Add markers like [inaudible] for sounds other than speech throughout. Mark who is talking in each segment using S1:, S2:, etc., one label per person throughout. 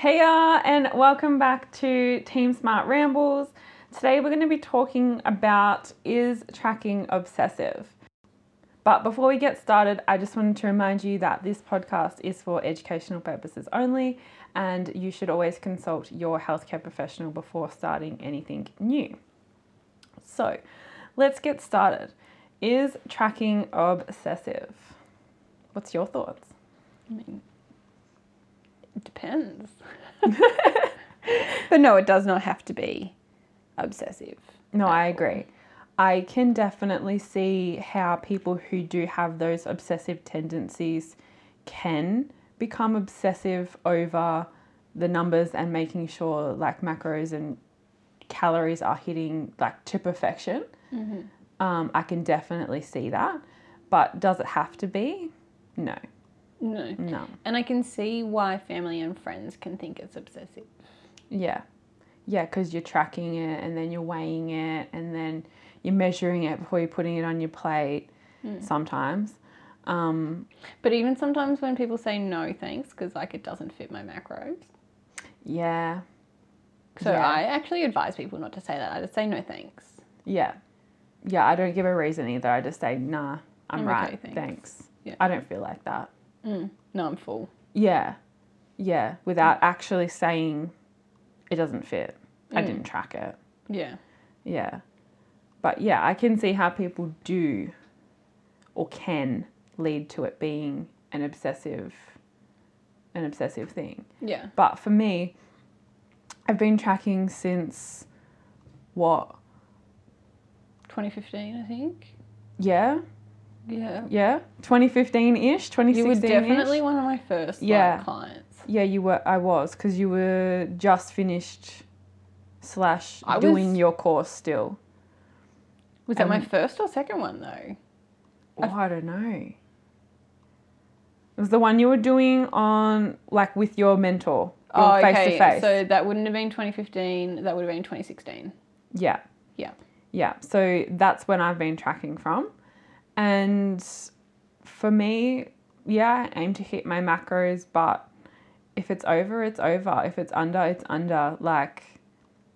S1: Heya, and welcome back to Team Smart Rambles. Today we're going to be talking about is tracking obsessive. But before we get started, I just wanted to remind you that this podcast is for educational purposes only, and you should always consult your healthcare professional before starting anything new. So, let's get started. Is tracking obsessive? What's your thoughts?
S2: I mean, depends. [laughs] but no, it does not have to be obsessive.
S1: No, I agree. I can definitely see how people who do have those obsessive tendencies can become obsessive over the numbers and making sure like macros and calories are hitting like to perfection. Um, I can definitely see that. But does it have to be? No,
S2: No.
S1: no.
S2: And I can see why family and friends can think it's obsessive.
S1: Yeah. Yeah, because you're tracking it and then you're weighing it and then you're measuring it before you're putting it on your plate sometimes. Um,
S2: But even sometimes when people say no thanks because like it doesn't fit my macros.
S1: yeah.
S2: So
S1: Yeah.
S2: I actually advise people not to say that. I just say no thanks.
S1: Yeah. Yeah, I don't give a reason either. I just say, nah, I'm,
S2: I'm
S1: right.
S2: okay,
S1: thanks.
S2: thanks." Yeah.
S1: I don't feel like that.
S2: Mm. No, I'm full.
S1: Yeah. Yeah. Without actually saying it doesn't fit. I
S2: Mm.
S1: didn't track it.
S2: Yeah.
S1: Yeah. But yeah, I can see how people do or can lead to it being an obsessive an obsessive thing.
S2: Yeah.
S1: But for me, I've been tracking since what?
S2: 2015, I think.
S1: Yeah?
S2: Yeah.
S1: Yeah? 2015-ish, 2016-ish.
S2: You were definitely one of my first like,
S1: Yeah.
S2: clients.
S1: Yeah, you were I was cuz you were just finished slash
S2: I
S1: doing
S2: was-
S1: your course still.
S2: Was that my first or second one though?
S1: Oh, I don't know. It was the one you were doing on like with your mentor,
S2: Oh,
S1: face
S2: okay.
S1: to face.
S2: So that wouldn't have been 2015. That would have been 2016.
S1: Yeah.
S2: Yeah.
S1: Yeah. So that's when I've been tracking from. And for me, yeah, I aim to hit my macros, but if it's over, it's over. If it's under, it's under. Like,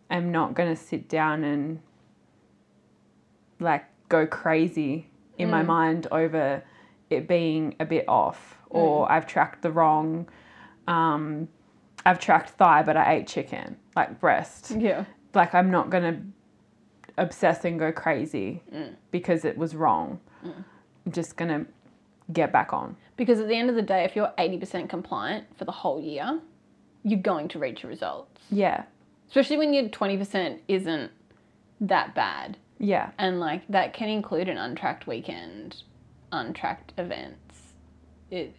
S1: I'm not going to sit down and like go crazy in my
S2: Mm.
S1: mind over it being a bit off or I've tracked the wrong. Um, I've tracked thigh, but I ate chicken, like breast
S2: Yeah.
S1: like I'm not gonna obsess and go crazy
S2: Mm.
S1: because it was wrong. I'm just gonna get back on.
S2: Because at the end of the day, if you're 80% compliant for the whole year, you're going to reach your results.
S1: Yeah,
S2: Especially when your 20% isn't that bad.
S1: yeah,
S2: And like that can include an untracked weekend, untracked events. It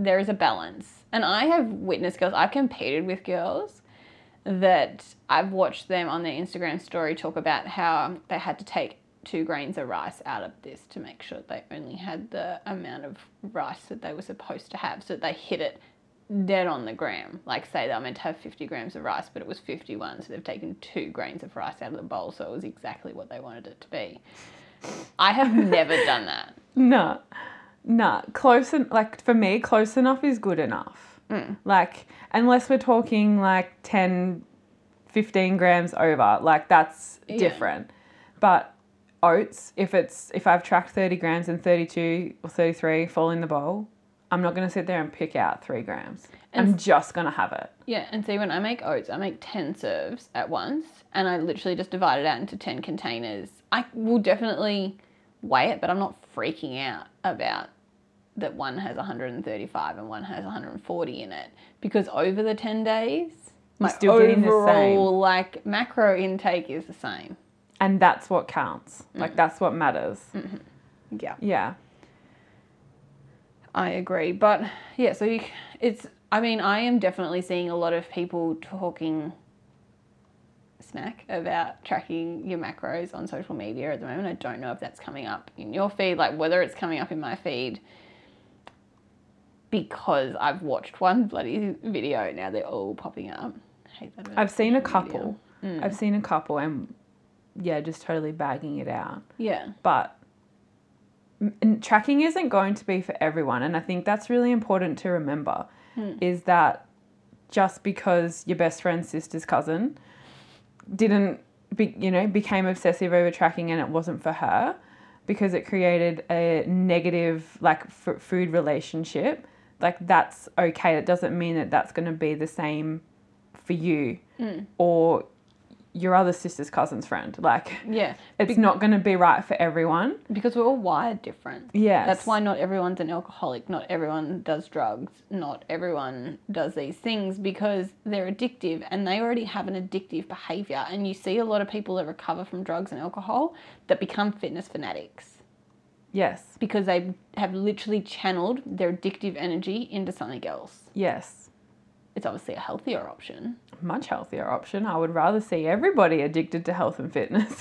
S2: there is a balance. And I have witnessed girls, I've competed with girls that I've watched them on their Instagram story talk about how they had to take two grains of rice out of this to make sure they only had the amount of rice that they were supposed to have. So they hit it dead on the gram. Like say they were meant to have 50 grams of rice, but it was 51. So they've taken two grains of rice out of the bowl. So it was exactly what they wanted it to be. I have [laughs] never done that.
S1: nah, nah. Close en- like for me, close enough is good enough.
S2: Mm.
S1: Like unless we're talking like 10, 15 grams over, like that's
S2: Yeah.
S1: different. But oats, if it's if I've tracked thirty grams and thirty two or thirty three fall in the bowl, I'm not gonna sit there and pick out three grams.
S2: And
S1: I'm just gonna have it.
S2: Yeah, and see, when I make oats, I make 10 serves at once, and I literally just divide it out into 10 containers. I will definitely weigh it, but I'm not freaking out about that one has 135 and one has 140 in it because over the 10 days, my
S1: still getting the same.
S2: overall like macro intake is the same.
S1: and that's what counts. Like mm. that's what matters. Mm-hmm.
S2: Yeah.
S1: Yeah.
S2: I agree, but yeah, so you, it's. I mean, I am definitely seeing a lot of people talking smack about tracking your macros on social media at the moment. I don't know if that's coming up in your feed, like whether it's coming up in my feed because I've watched one bloody video. Now they're all popping up. I hate that.
S1: I've seen a couple. Mm. I've seen a couple and yeah, just totally bagging it out.
S2: Yeah.
S1: But and tracking isn't going to be for everyone and I think that's really important to remember hmm. is that just because your best friend's sister's cousin didn't be, you know became obsessive over tracking and it wasn't for her because it created a negative like f- food relationship like that's okay. It doesn't mean that that's going to be the same for you mm. or your other sister's cousin's friend. Like
S2: Yeah. [laughs]
S1: it's not going to be right for everyone.
S2: Because we're all wired different.
S1: Yeah,
S2: That's why not everyone's an alcoholic, not everyone does drugs, not everyone does these things because they're addictive and they already have an addictive behavior. And you see a lot of people that recover from drugs and alcohol that become fitness fanatics
S1: yes
S2: because they have literally channeled their addictive energy into something else.
S1: yes
S2: It's obviously a healthier option.
S1: much healthier option. I would rather see everybody addicted to health and fitness,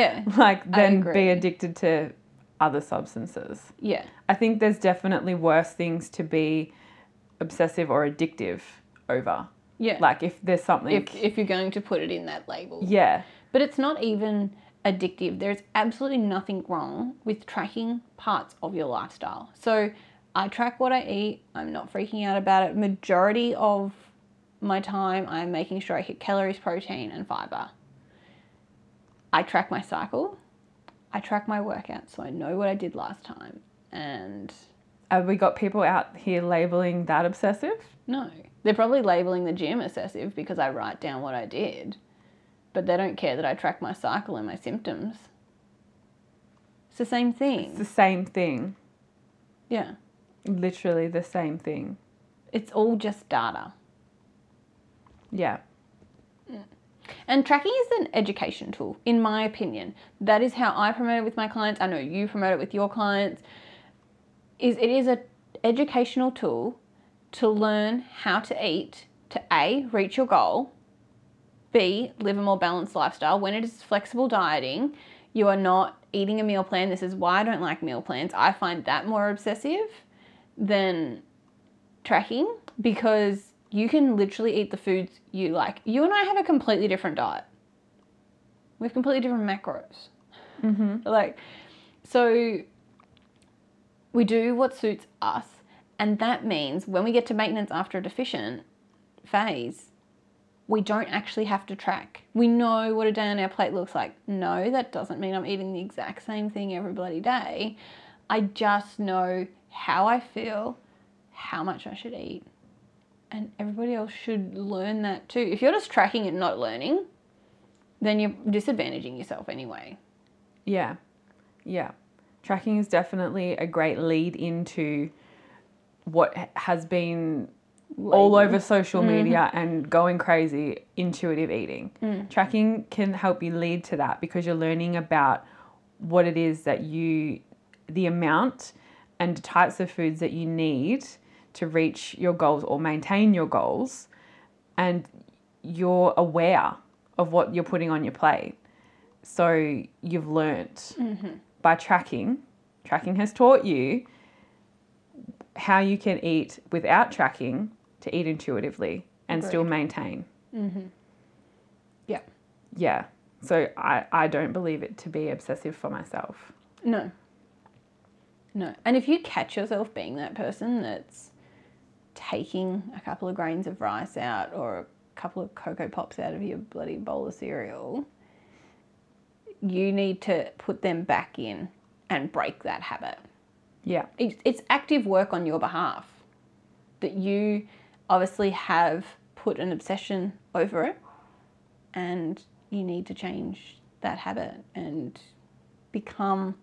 S2: Yeah. [laughs]
S1: like than be addicted to other substances.
S2: Yeah.
S1: I think there's definitely worse things to be obsessive or addictive over.
S2: Yeah.
S1: Like if there's something,
S2: if, if you're going to put it in that label.
S1: yeah,
S2: But it's not even addictive. There's absolutely nothing wrong with tracking parts of your lifestyle. So I track what I eat. I'm not freaking out about it. Majority of my time, I'm making sure I hit calories, protein, and fiber. I track my cycle. I track my workout, so I know what I did last time. And
S1: have we got people out here labeling that obsessive?
S2: no, they're probably labeling the gym obsessive because I write down what I did, but they don't care that I track my cycle and my symptoms. It's the same thing.
S1: It's the same thing,
S2: Yeah.
S1: literally the same thing.
S2: It's all just data.
S1: Yeah, mm.
S2: And tracking is an education tool, in my opinion. That is how I promote it with my clients. I know you promote it with your clients. Is it is a educational tool to learn how to eat to A, reach your goal, B, live a more balanced lifestyle. When it is flexible dieting, you are not eating a meal plan. This is why I don't like meal plans. I find that more obsessive than tracking because you can literally eat the foods you like. You and I have a completely different diet. We have completely different macros.
S1: mm-hmm. [laughs]
S2: Like, so we do what suits us, and that means when we get to maintenance after a deficient phase, we don't actually have to track. We know what a day on our plate looks like. No, that doesn't mean I'm eating the exact same thing every bloody day. I just know how I feel, how much I should eat, and everybody else should learn that too. If you're just tracking and not learning, then you're disadvantaging yourself anyway.
S1: Yeah, yeah. Tracking is definitely a great lead into what has been all over social mm-hmm. media and going crazy intuitive eating. Mm. Tracking can help you lead to that because you're learning about what it is that you, the amount and types of foods that you need to reach your goals or maintain your goals. And you're aware of what you're putting on your plate. So you've learnt mm-hmm. by tracking. Tracking has taught you how you can eat without tracking to eat intuitively and still
S2: Agreed.
S1: maintain. Mm-hmm.
S2: Yeah.
S1: Yeah. So I, I don't believe it to be obsessive for myself.
S2: No. No. And if you catch yourself being that person that's taking a couple of grains of rice out or a couple of Coco Pops out of your bloody bowl of cereal, you need to put them back in and break that habit.
S1: Yeah.
S2: It's, it's active work on your behalf that you obviously have put an obsession over it and you need to change that habit and become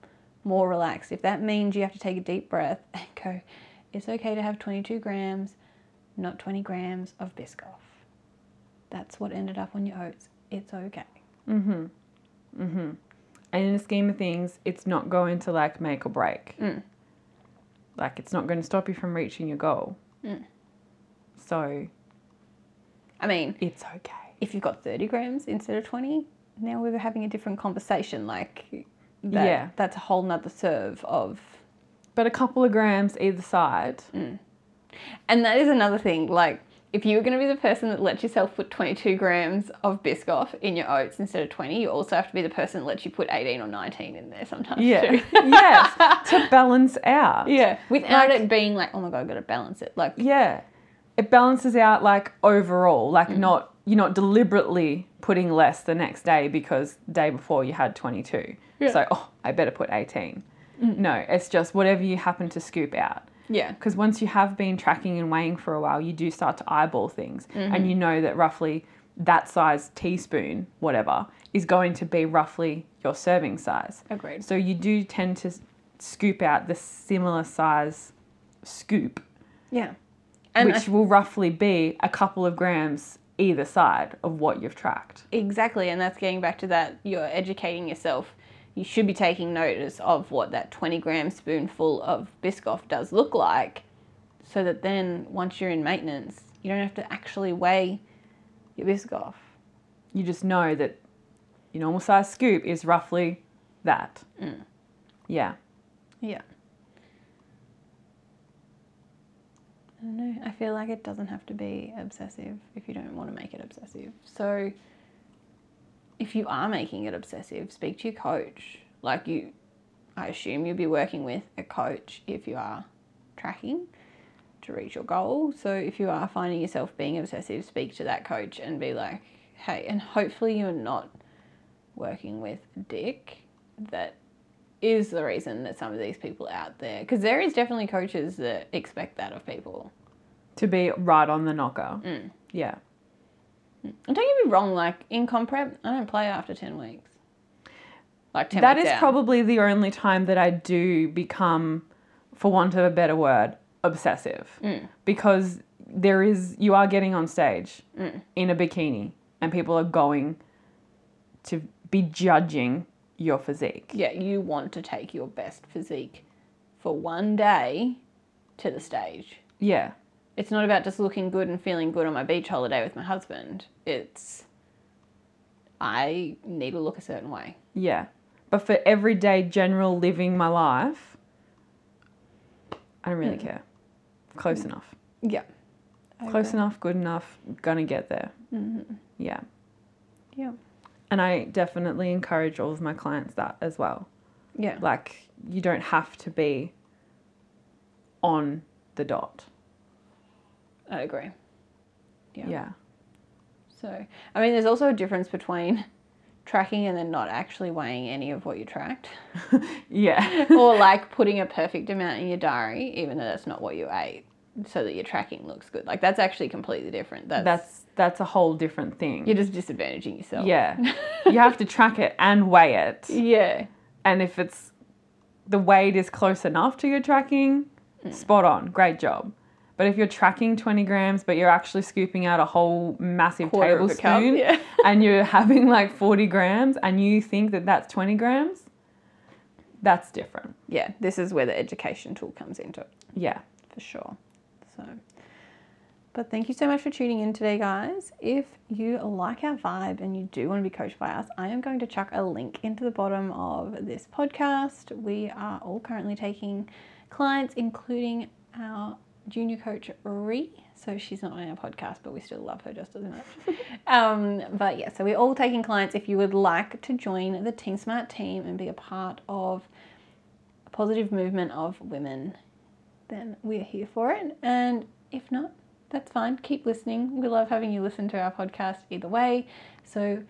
S2: more relaxed. If that means you have to take a deep breath [laughs] and go, it's okay to have 22 grams, not 20 grams of Biscoff. That's what ended up on your oats. It's okay.
S1: Mm-hmm. Mm-hmm. And in the scheme of things, it's not going to like make or break.
S2: Mm.
S1: Like it's not going to stop you from reaching your goal.
S2: Mm.
S1: So
S2: I mean,
S1: it's okay.
S2: if you've got 30 grams instead of 20, now we're having a different conversation. Like, that,
S1: Yeah.
S2: that's a whole nother serve of.
S1: But a couple of grams either side. Mm.
S2: And that is another thing. Like, if you were going to be the person that lets yourself put 22 grams of Biscoff in your oats instead of 20, you also have to be the person that lets you put 18 or 19 in there sometimes
S1: Yeah.
S2: too. [laughs]
S1: yes. To balance out.
S2: yeah. Without
S1: Like-
S2: it being like, oh my God, I've got to balance it. Like,
S1: Yeah. It balances out like overall, like mm. not you're not deliberately putting less the next day because the day before you had 22.
S2: Yeah.
S1: So, oh, I better put 18. Mm. No, it's just whatever you happen to scoop out.
S2: Yeah.
S1: Because once you have been tracking and weighing for a while, you do start to eyeball things, and mm-hmm. you know that roughly that size teaspoon, whatever, is going to be roughly your serving size.
S2: Agreed.
S1: So you do tend to scoop out the similar size scoop,
S2: Yeah. And
S1: which will roughly be a couple of grams either side of what you've tracked.
S2: Exactly, and that's getting back to that. You're educating yourself. You should be taking notice of what that 20 gram spoonful of Biscoff does look like, so that then once you're in maintenance, you don't have to actually weigh your Biscoff.
S1: You just know that your normal size scoop is roughly that. Mm. Yeah.
S2: Yeah. I don't know. I feel like it doesn't have to be obsessive if you don't want to make it obsessive. So, if you are making it obsessive, speak to your coach. Like you, I assume you'll be working with a coach if you are tracking to reach your goal. So, if you are finding yourself being obsessive, speak to that coach and be like, hey, and hopefully you're not working with dick that is the reason that some of these people out there because there is definitely coaches that expect that of people
S1: To be right on the knocker. Mm. Yeah.
S2: and don't get me wrong like in comp prep i don't play after 10 weeks like 10
S1: That is
S2: out.
S1: probably the only time that I do become, for want of a better word, obsessive. Mm. Because there is, you are getting on stage mm. in a bikini and people are going to be judging your physique.
S2: yeah you want to take your best physique for one day to the stage
S1: Yeah.
S2: it's not about just looking good and feeling good on my beach holiday with my husband it's i need to look a certain way
S1: Yeah. But for everyday general living my life, I don't really hmm. care. Close enough.
S2: yeah
S1: Close enough, good enough, gonna get there. Mm-hmm. Yeah.
S2: yeah
S1: And I definitely encourage all of my clients that as well.
S2: yeah
S1: Like, you don't have to be on the dot.
S2: i agree Yeah.
S1: Yeah.
S2: So, I mean, there's also a difference between [laughs] tracking and then not actually weighing any of what you tracked, [laughs]
S1: Yeah. [laughs]
S2: or like putting a perfect amount in your diary, even though that's not what you ate, so that your tracking looks good. Like that's actually completely different. That's,
S1: that's that's a whole different thing.
S2: you're just disadvantaging yourself.
S1: Yeah. [laughs] you have to track it and weigh it.
S2: Yeah.
S1: And if it's the weight is close enough to your tracking,
S2: Mm.
S1: spot on, great job. But if you're tracking 20 grams, but you're actually scooping out a whole massive
S2: Quarter
S1: tablespoon
S2: yeah. [laughs]
S1: and you're having like 40 grams and you think that that's 20 grams, that's different.
S2: Yeah. This is where the education tool comes into it.
S1: Yeah.
S2: for sure. So, but thank you so much for tuning in today, guys. If you like our vibe and you do want to be coached by us, I am going to chuck a link into the bottom of this podcast. We are all currently taking clients, including our junior coach, Ree. So she's not on our podcast, but we still love her just as much. [laughs] um, but yeah, so we're all taking clients. If you would like to join the Team Smart team and be a part of a positive movement of women then we're here for it. And if not, that's fine. Keep listening. We love having you listen to our podcast either way. So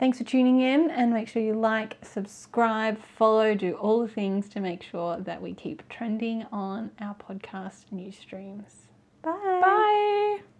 S2: thanks for tuning in and make sure you like, subscribe, follow, do all the things to make sure that we keep trending on our podcast news streams. Bye.
S1: Bye.